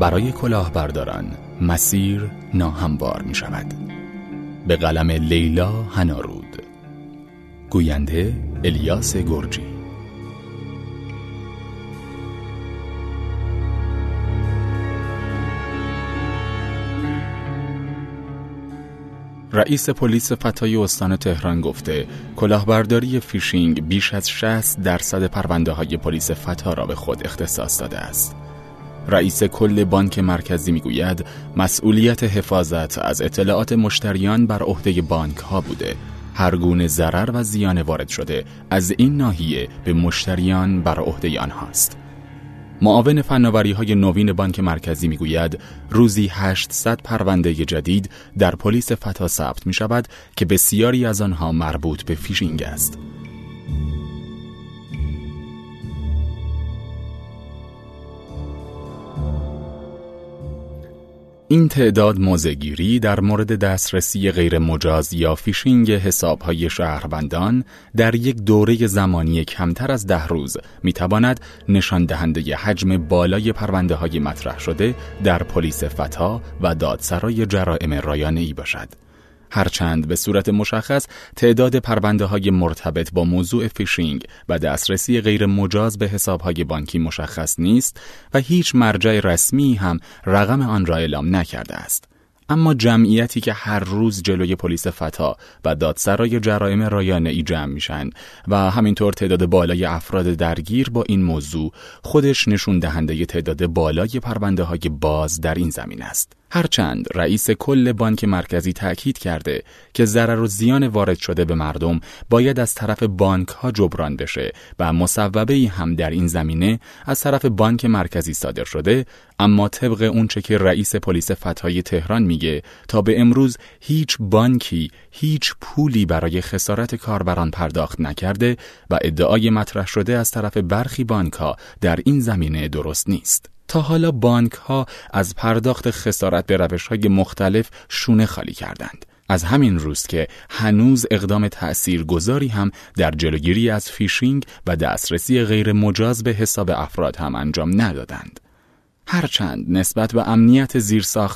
برای کلاهبرداران مسیر ناهموار می شود به قلم لیلا هنارود. گوینده الیاس گرجی. رئیس پلیس فتای استان تهران گفته کلاهبرداری فیشینگ بیش از 60 درصد پرونده های پلیس فتا را به خود اختصاص داده است. رئیس کل بانک مرکزی می‌گوید مسئولیت حفاظت از اطلاعات مشتریان بر عهده بانک ها بوده هر گونه ضرر و زیان وارد شده از این ناحیه به مشتریان بر عهده آنهاست معاون فناوری های نوین بانک مرکزی می‌گوید روزی 800 پرونده جدید در پلیس فتا ثبت می شود که بسیاری از آنها مربوط به فیشینگ است. این تعداد موضع‌گیری در مورد دسترسی غیر مجاز یا فیشینگ حسابهای شهروندان در یک دوره زمانی کمتر از ده روز می‌تواند نشان دهنده حجم بالای پرونده های مطرح شده در پلیس فتا و دادسرای جرائم رایانه ای باشد. هرچند به صورت مشخص تعداد پرونده های مرتبط با موضوع فیشینگ و دسترسی غیر مجاز به حساب های بانکی مشخص نیست و هیچ مرجع رسمی هم رقم آن را اعلام نکرده است. اما جمعیتی که هر روز جلوی پلیس فتا و دادسرای جرایم رایانه ای جمع میشن و همینطور تعداد بالای افراد درگیر با این موضوع خودش نشون دهنده تعداد بالای پرونده های باز در این زمین است. هرچند رئیس کل بانک مرکزی تأکید کرده که ضرر و زیان وارد شده به مردم باید از طرف بانک ها جبران بشه و مصوبه هم در این زمینه از طرف بانک مرکزی صادر شده اما طبق اونچه که رئیس پلیس فتای تهران میگه تا به امروز هیچ بانکی هیچ پولی برای خسارت کاربران پرداخت نکرده و ادعای مطرح شده از طرف برخی بانک ها در این زمینه درست نیست. تا حالا بانک ها از پرداخت خسارت به روش های مختلف شونه خالی کردند. از همین روز که هنوز اقدام تأثیر گذاری هم در جلوگیری از فیشینگ و دسترسی غیر مجاز به حساب افراد هم انجام ندادند. هرچند نسبت به امنیت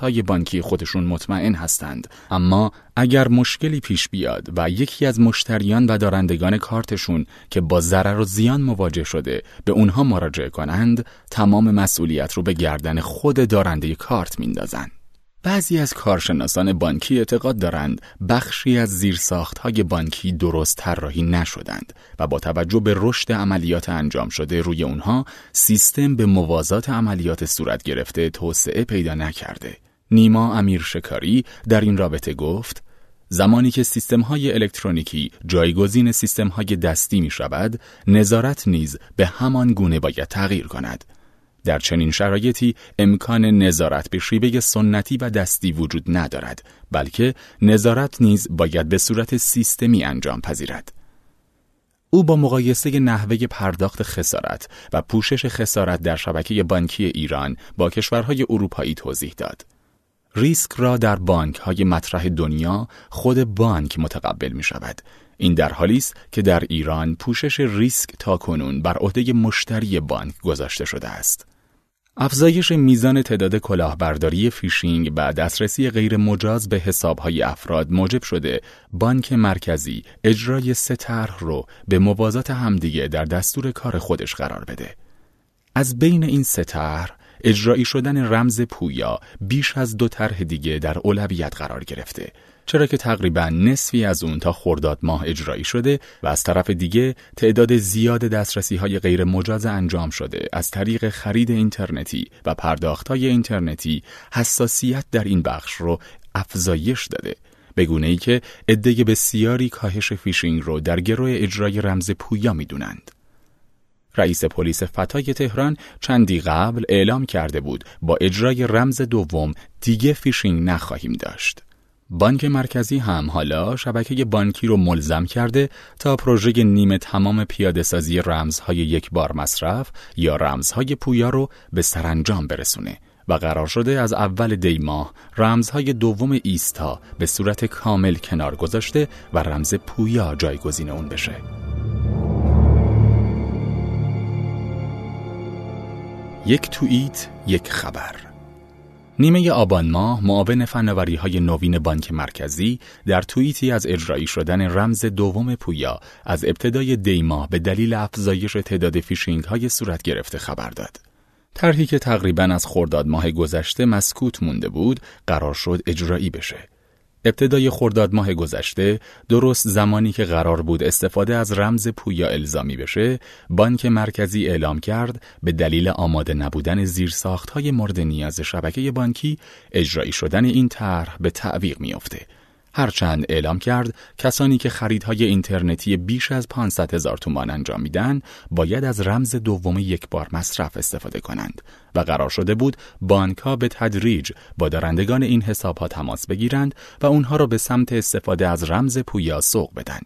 های بانکی خودشون مطمئن هستند. اما اگر مشکلی پیش بیاد و یکی از مشتریان و دارندگان کارتشون که با ضرر و زیان مواجه شده به اونها مراجعه کنند تمام مسئولیت رو به گردن خود دارنده کارت میندازند. بعضی از کارشناسان بانکی اعتقاد دارند بخشی از زیرساختهای بانکی درست طراحی نشدند و با توجه به رشد عملیات انجام شده روی اونها سیستم به موازات عملیات صورت گرفته توسعه پیدا نکرده. نیما امیر شکاری در این رابطه گفت زمانی که سیستم های الکترونیکی جایگزین سیستم های دستی می شود، نظارت نیز به همان گونه باید تغییر کند. در چنین شرایطی امکان نظارت به شیوه سنتی و دستی وجود ندارد بلکه نظارت نیز باید به صورت سیستمی انجام پذیرد او با مقایسه نحوه پرداخت خسارت و پوشش خسارت در شبکه بانکی ایران با کشورهای اروپایی توضیح داد. ریسک را در بانک های مطرح دنیا خود بانک متقبل می شود این در حالی است که در ایران پوشش ریسک تا کنون بر عهده مشتری بانک گذاشته شده است. افزایش میزان تعداد کلاهبرداری فیشینگ و دسترسی غیر مجاز به حسابهای افراد موجب شده بانک مرکزی اجرای سه طرح رو به موازات همدیگه در دستور کار خودش قرار بده. از بین این سه طرح اجرایی شدن رمز پویا بیش از دو طرح دیگه در اولویت قرار گرفته چرا که تقریبا نصفی از اون تا خرداد ماه اجرایی شده و از طرف دیگه تعداد زیاد دسترسی های غیر مجاز انجام شده از طریق خرید اینترنتی و پرداخت های اینترنتی حساسیت در این بخش رو افزایش داده به گونه ای که عده بسیاری کاهش فیشینگ رو در گرو اجرای رمز پویا می‌دونند. رئیس پلیس فتای تهران چندی قبل اعلام کرده بود با اجرای رمز دوم دیگه فیشینگ نخواهیم داشت. بانک مرکزی هم حالا شبکه بانکی رو ملزم کرده تا پروژه نیمه تمام پیاده سازی رمزهای یک بار مصرف یا رمزهای پویا رو به سرانجام برسونه و قرار شده از اول دی ماه رمزهای دوم ایستا به صورت کامل کنار گذاشته و رمز پویا جایگزین اون بشه. یک توییت، یک خبر نیمه آبان ماه معاون فناوری های نوین بانک مرکزی در توییتی از اجرایی شدن رمز دوم پویا از ابتدای دیماه به دلیل افزایش تعداد فیشینگ های صورت گرفته خبر داد. طرحی که تقریبا از خرداد ماه گذشته مسکوت مونده بود قرار شد اجرایی بشه. ابتدای خرداد ماه گذشته درست زمانی که قرار بود استفاده از رمز پویا الزامی بشه بانک مرکزی اعلام کرد به دلیل آماده نبودن های مورد نیاز شبکه بانکی اجرایی شدن این طرح به تعویق میافته. هرچند اعلام کرد کسانی که خریدهای اینترنتی بیش از 500 هزار تومان انجام میدن باید از رمز دوم یک بار مصرف استفاده کنند و قرار شده بود بانک ها به تدریج با دارندگان این حساب ها تماس بگیرند و اونها را به سمت استفاده از رمز پویا سوق بدن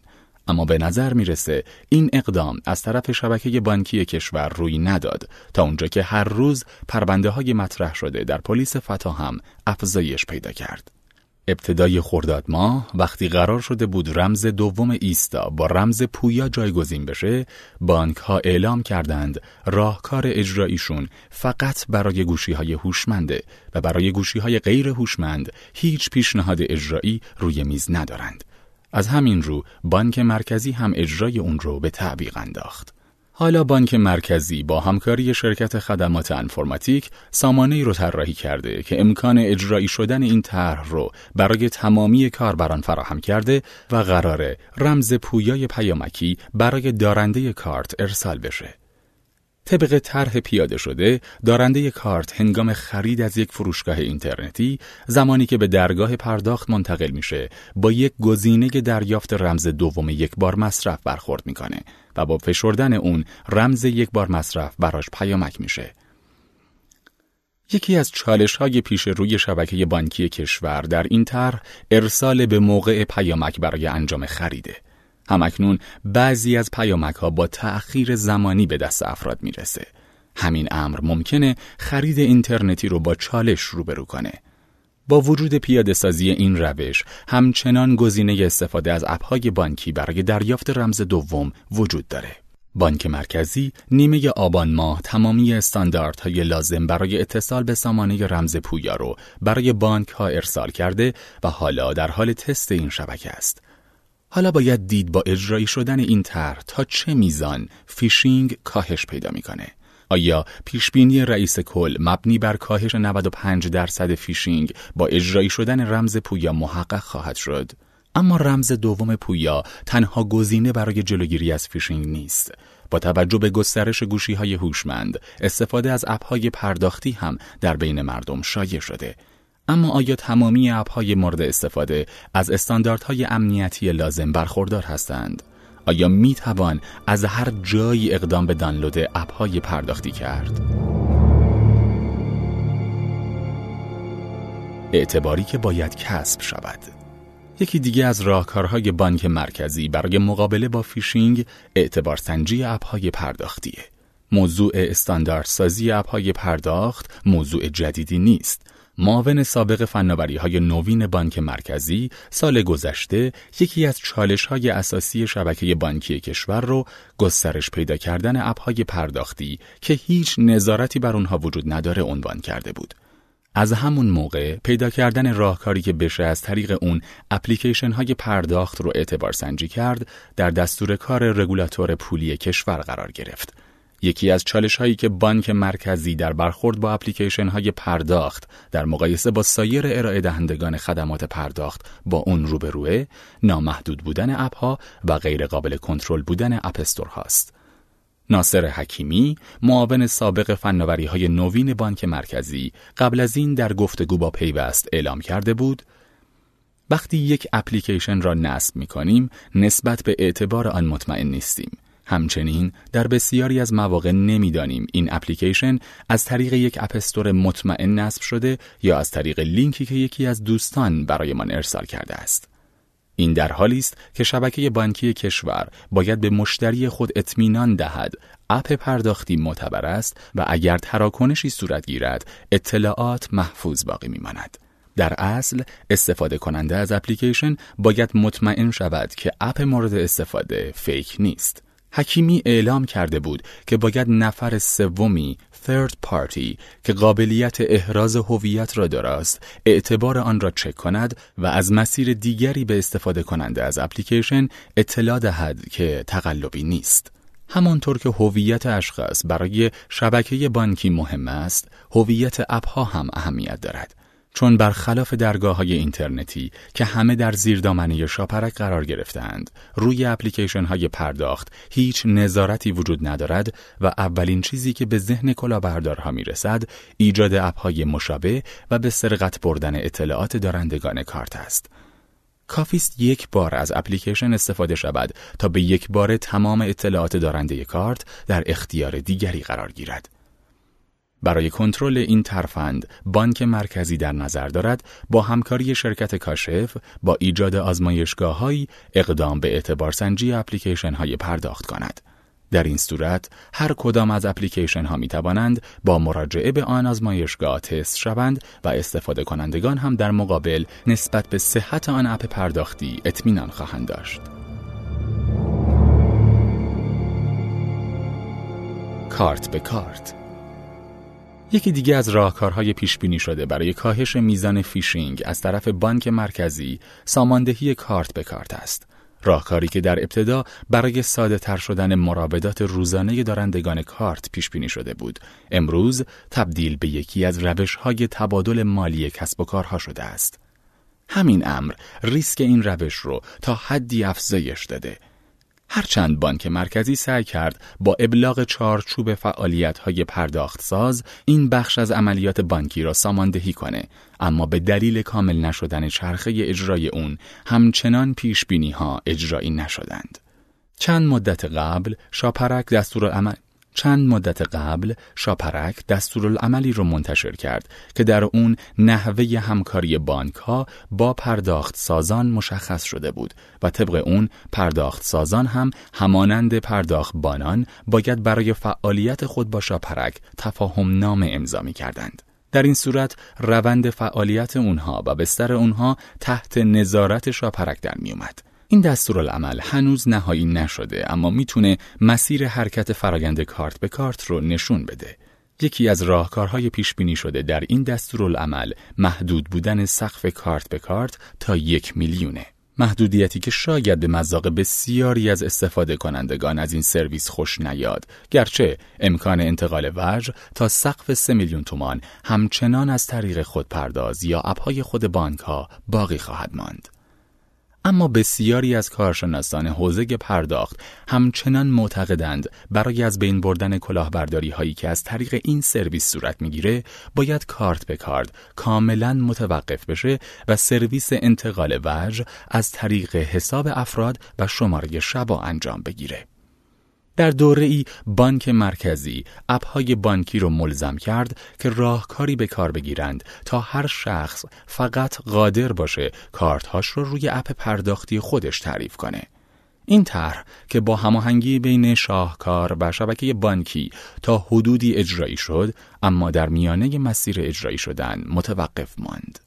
اما به نظر می‌رسه این اقدام از طرف شبکه بانکی کشور روی نداد تا اونجا که هر روز پرونده های مطرح شده در پلیس فتا هم افزایش پیدا کرد. ابتدای خرداد ماه وقتی قرار شده بود رمز دوم ایستا با رمز پویا جایگزین بشه بانک ها اعلام کردند راهکار اجراییشون فقط برای گوشی های هوشمنده و برای گوشی های غیر هوشمند هیچ پیشنهاد اجرایی روی میز ندارند. از همین رو بانک مرکزی هم اجرای اون رو به تعویق انداخت. حالا بانک مرکزی با همکاری شرکت خدمات انفرماتیک سامانه رو طراحی کرده که امکان اجرایی شدن این طرح رو برای تمامی کاربران فراهم کرده و قراره رمز پویای پیامکی برای دارنده کارت ارسال بشه. طبق طرح پیاده شده دارنده کارت هنگام خرید از یک فروشگاه اینترنتی زمانی که به درگاه پرداخت منتقل میشه با یک گزینه دریافت رمز دوم یک بار مصرف برخورد می‌کنه و با فشردن اون رمز یک بار مصرف براش پیامک میشه. یکی از چالش های پیش روی شبکه بانکی کشور در این طرح ارسال به موقع پیامک برای انجام خریده. همکنون بعضی از پیامک ها با تأخیر زمانی به دست افراد می‌رسه. همین امر ممکنه خرید اینترنتی رو با چالش روبرو کنه. با وجود پیاده سازی این روش، همچنان گزینه استفاده از اپهای بانکی برای دریافت رمز دوم وجود داره. بانک مرکزی نیمه آبان ماه تمامی استانداردهای لازم برای اتصال به سامانه رمز پویا رو برای بانک ها ارسال کرده و حالا در حال تست این شبکه است. حالا باید دید با اجرایی شدن این طرح تا چه میزان فیشینگ کاهش پیدا می‌کنه. آیا پیشبینی رئیس کل مبنی بر کاهش 95 درصد فیشینگ با اجرایی شدن رمز پویا محقق خواهد شد؟ اما رمز دوم پویا تنها گزینه برای جلوگیری از فیشینگ نیست. با توجه به گسترش گوشی های هوشمند، استفاده از اپهای پرداختی هم در بین مردم شایع شده اما آیا تمامی اپهای مورد استفاده از استانداردهای امنیتی لازم برخوردار هستند؟ آیا می توان از هر جایی اقدام به دانلود اپهای پرداختی کرد؟ اعتباری که باید کسب شود یکی دیگه از راهکارهای بانک مرکزی برای مقابله با فیشینگ اعتبار سنجی اپهای پرداختیه موضوع استانداردسازی اپهای پرداخت موضوع جدیدی نیست معاون سابق فناوری های نوین بانک مرکزی سال گذشته یکی از چالش های اساسی شبکه بانکی کشور رو گسترش پیدا کردن اپهای پرداختی که هیچ نظارتی بر اونها وجود نداره عنوان کرده بود. از همون موقع پیدا کردن راهکاری که بشه از طریق اون اپلیکیشن های پرداخت رو اعتبار سنجی کرد در دستور کار رگولاتور پولی کشور قرار گرفت. یکی از چالش هایی که بانک مرکزی در برخورد با اپلیکیشن های پرداخت در مقایسه با سایر ارائه دهندگان خدمات پرداخت با اون روبروه نامحدود بودن اپ ها و غیر قابل کنترل بودن اپ استور هاست. ناصر حکیمی معاون سابق فناوری های نوین بانک مرکزی قبل از این در گفتگو با پیوست اعلام کرده بود وقتی یک اپلیکیشن را نصب می کنیم نسبت به اعتبار آن مطمئن نیستیم همچنین در بسیاری از مواقع نمی‌دانیم این اپلیکیشن از طریق یک اپستور مطمئن نصب شده یا از طریق لینکی که یکی از دوستان برایمان ارسال کرده است. این در حالی است که شبکه بانکی کشور باید به مشتری خود اطمینان دهد اپ پرداختی معتبر است و اگر تراکنشی صورت گیرد اطلاعات محفوظ باقی میماند. در اصل استفاده کننده از اپلیکیشن باید مطمئن شود که اپ مورد استفاده فیک نیست. حکیمی اعلام کرده بود که باید نفر سومی third party که قابلیت احراز هویت را دراست اعتبار آن را چک کند و از مسیر دیگری به استفاده کننده از اپلیکیشن اطلاع دهد که تقلبی نیست. همانطور که هویت اشخاص برای شبکه بانکی مهم است، هویت اپها هم اهمیت دارد. چون برخلاف درگاه های اینترنتی که همه در زیر دامنه شاپرک قرار گرفتند روی اپلیکیشن های پرداخت هیچ نظارتی وجود ندارد و اولین چیزی که به ذهن کلاهبردارها می‌رسد ایجاد اپ های مشابه و به سرقت بردن اطلاعات دارندگان کارت است. کافیست یک بار از اپلیکیشن استفاده شود تا به یک بار تمام اطلاعات دارنده کارت در اختیار دیگری قرار گیرد. برای کنترل این ترفند بانک مرکزی در نظر دارد با همکاری شرکت کاشف با ایجاد آزمایشگاههایی اقدام به اعتبارسنجی اپلیکیشن های پرداخت کند. در این صورت هر کدام از اپلیکیشن ها می توانند با مراجعه به آن آزمایشگاه تست شوند و استفاده کنندگان هم در مقابل نسبت به صحت آن اپ پرداختی اطمینان خواهند داشت. کارت به کارت یکی دیگه از راهکارهای پیش بینی شده برای کاهش میزان فیشینگ از طرف بانک مرکزی ساماندهی کارت به کارت است. راهکاری که در ابتدا برای ساده تر شدن مراودات روزانه دارندگان کارت پیش بینی شده بود. امروز تبدیل به یکی از روش های تبادل مالی کسب و کارها شده است. همین امر ریسک این روش رو تا حدی افزایش داده. هرچند بانک مرکزی سعی کرد با ابلاغ چارچوب فعالیت های پرداخت ساز این بخش از عملیات بانکی را ساماندهی کنه اما به دلیل کامل نشدن چرخه اجرای اون همچنان پیش بینی ها اجرایی نشدند. چند مدت قبل شاپرک دستور عمل چند مدت قبل شاپرک دستورالعملی رو منتشر کرد که در اون نحوه همکاری بانک ها با پرداخت سازان مشخص شده بود و طبق اون پرداخت سازان هم همانند پرداخت بانان باید برای فعالیت خود با شاپرک تفاهم نام امضا می کردند. در این صورت روند فعالیت اونها و بستر اونها تحت نظارت شاپرک در می اومد. این دستورالعمل هنوز نهایی نشده اما می‌تونه مسیر حرکت فرایند کارت به کارت رو نشون بده. یکی از راهکارهای پیش بینی شده در این دستورالعمل محدود بودن سقف کارت به کارت تا یک میلیونه. محدودیتی که شاید به مذاق بسیاری از استفاده کنندگان از این سرویس خوش نیاد گرچه امکان انتقال وجه تا سقف 3 میلیون تومان همچنان از طریق خودپرداز یا اپهای خود بانک ها باقی خواهد ماند. اما بسیاری از کارشناسان حوزه پرداخت همچنان معتقدند برای از بین بردن کلاهبرداری هایی که از طریق این سرویس صورت می‌گیره باید کارت به کارت کاملا متوقف بشه و سرویس انتقال وجه از طریق حساب افراد و شماره شبا انجام بگیره. در دوره ای بانک مرکزی اپهای بانکی رو ملزم کرد که راهکاری به کار بگیرند تا هر شخص فقط قادر باشه کارتهاش رو روی اپ پرداختی خودش تعریف کنه. این طرح که با هماهنگی بین شاهکار و شبکه بانکی تا حدودی اجرایی شد اما در میانه مسیر اجرایی شدن متوقف ماند.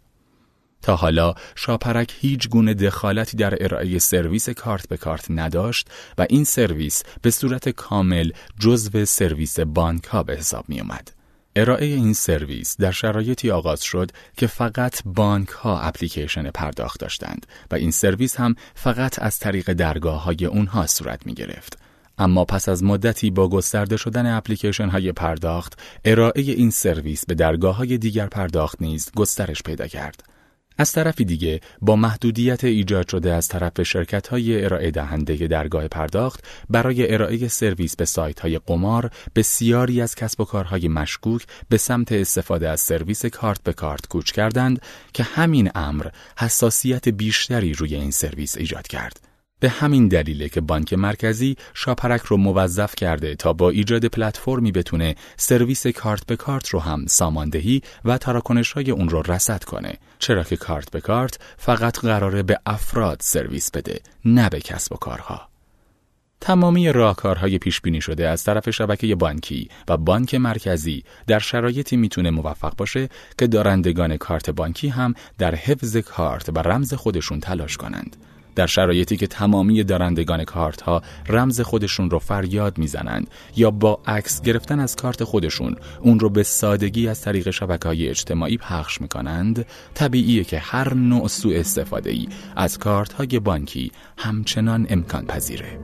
تا حالا شاپرک هیچ گونه دخالتی در ارائه سرویس کارت به کارت نداشت و این سرویس به صورت کامل جزو سرویس بانک ها به حساب می اومد. ارائه این سرویس در شرایطی آغاز شد که فقط بانک ها اپلیکیشن پرداخت داشتند و این سرویس هم فقط از طریق درگاه های اونها صورت می گرفت. اما پس از مدتی با گسترده شدن اپلیکیشن های پرداخت ارائه این سرویس به درگاه های دیگر پرداخت نیز گسترش پیدا کرد. از طرفی دیگه با محدودیت ایجاد شده از طرف شرکت های ارائه دهنده درگاه پرداخت برای ارائه سرویس به سایت های قمار بسیاری از کسب و کارهای مشکوک به سمت استفاده از سرویس کارت به کارت کوچ کردند که همین امر حساسیت بیشتری روی این سرویس ایجاد کرد. به همین دلیله که بانک مرکزی شاپرک رو موظف کرده تا با ایجاد پلتفرمی بتونه سرویس کارت به کارت رو هم ساماندهی و تراکنش های اون رو رصد کنه. چرا که کارت به کارت فقط قراره به افراد سرویس بده نه به کسب و کارها. تمامی راهکارهای پیش بینی شده از طرف شبکه بانکی و بانک مرکزی در شرایطی می‌تونه موفق باشه که دارندگان کارت بانکی هم در حفظ کارت و رمز خودشون تلاش کنند. در شرایطی که تمامی دارندگان کارت ها رمز خودشون رو فریاد می‌زنند یا با عکس گرفتن از کارت خودشون اون رو به سادگی از طریق شبکه های اجتماعی پخش می‌کنند طبیعیه که هر نوع سوء استفاده ای از کارت های بانکی همچنان امکان پذیره